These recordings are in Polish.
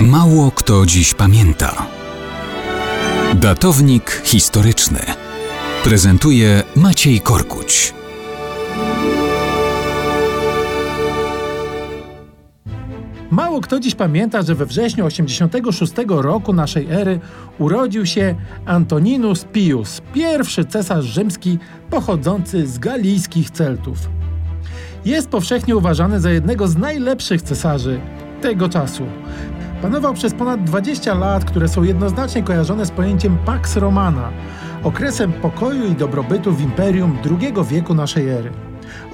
Mało kto dziś pamięta. Datownik historyczny prezentuje Maciej Korkuć. Mało kto dziś pamięta, że we wrześniu 86 roku naszej ery urodził się Antoninus Pius, pierwszy cesarz rzymski pochodzący z galijskich Celtów. Jest powszechnie uważany za jednego z najlepszych cesarzy tego czasu. Panował przez ponad 20 lat, które są jednoznacznie kojarzone z pojęciem Pax Romana, okresem pokoju i dobrobytu w imperium II wieku naszej ery.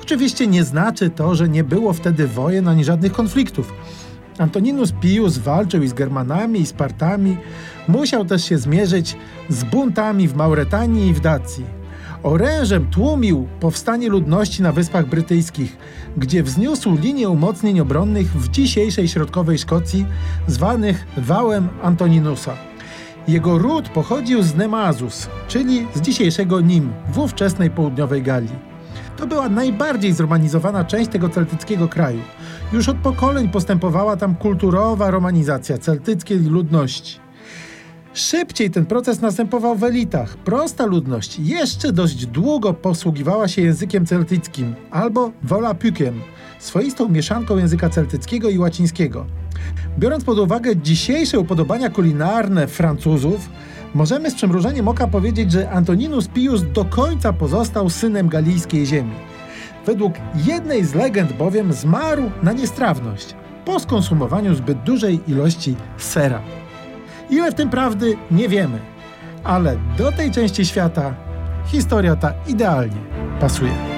Oczywiście nie znaczy to, że nie było wtedy wojen ani żadnych konfliktów. Antoninus Pius walczył i z Germanami, i Spartami. Musiał też się zmierzyć z buntami w Mauretanii i w Dacji. Orężem tłumił powstanie ludności na Wyspach Brytyjskich, gdzie wzniósł linię umocnień obronnych w dzisiejszej środkowej Szkocji, zwanych Wałem Antoninusa. Jego ród pochodził z Nemazus, czyli z dzisiejszego Nim, w ówczesnej południowej Galii. To była najbardziej zromanizowana część tego celtyckiego kraju. Już od pokoleń postępowała tam kulturowa romanizacja celtyckiej ludności. Szybciej ten proces następował w elitach. Prosta ludność jeszcze dość długo posługiwała się językiem celtyckim albo volapükiem, swoistą mieszanką języka celtyckiego i łacińskiego. Biorąc pod uwagę dzisiejsze upodobania kulinarne Francuzów, możemy z przymrużeniem oka powiedzieć, że Antoninus Pius do końca pozostał synem galijskiej ziemi. Według jednej z legend bowiem zmarł na niestrawność po skonsumowaniu zbyt dużej ilości sera. Ile w tym prawdy, nie wiemy, ale do tej części świata historia ta idealnie pasuje.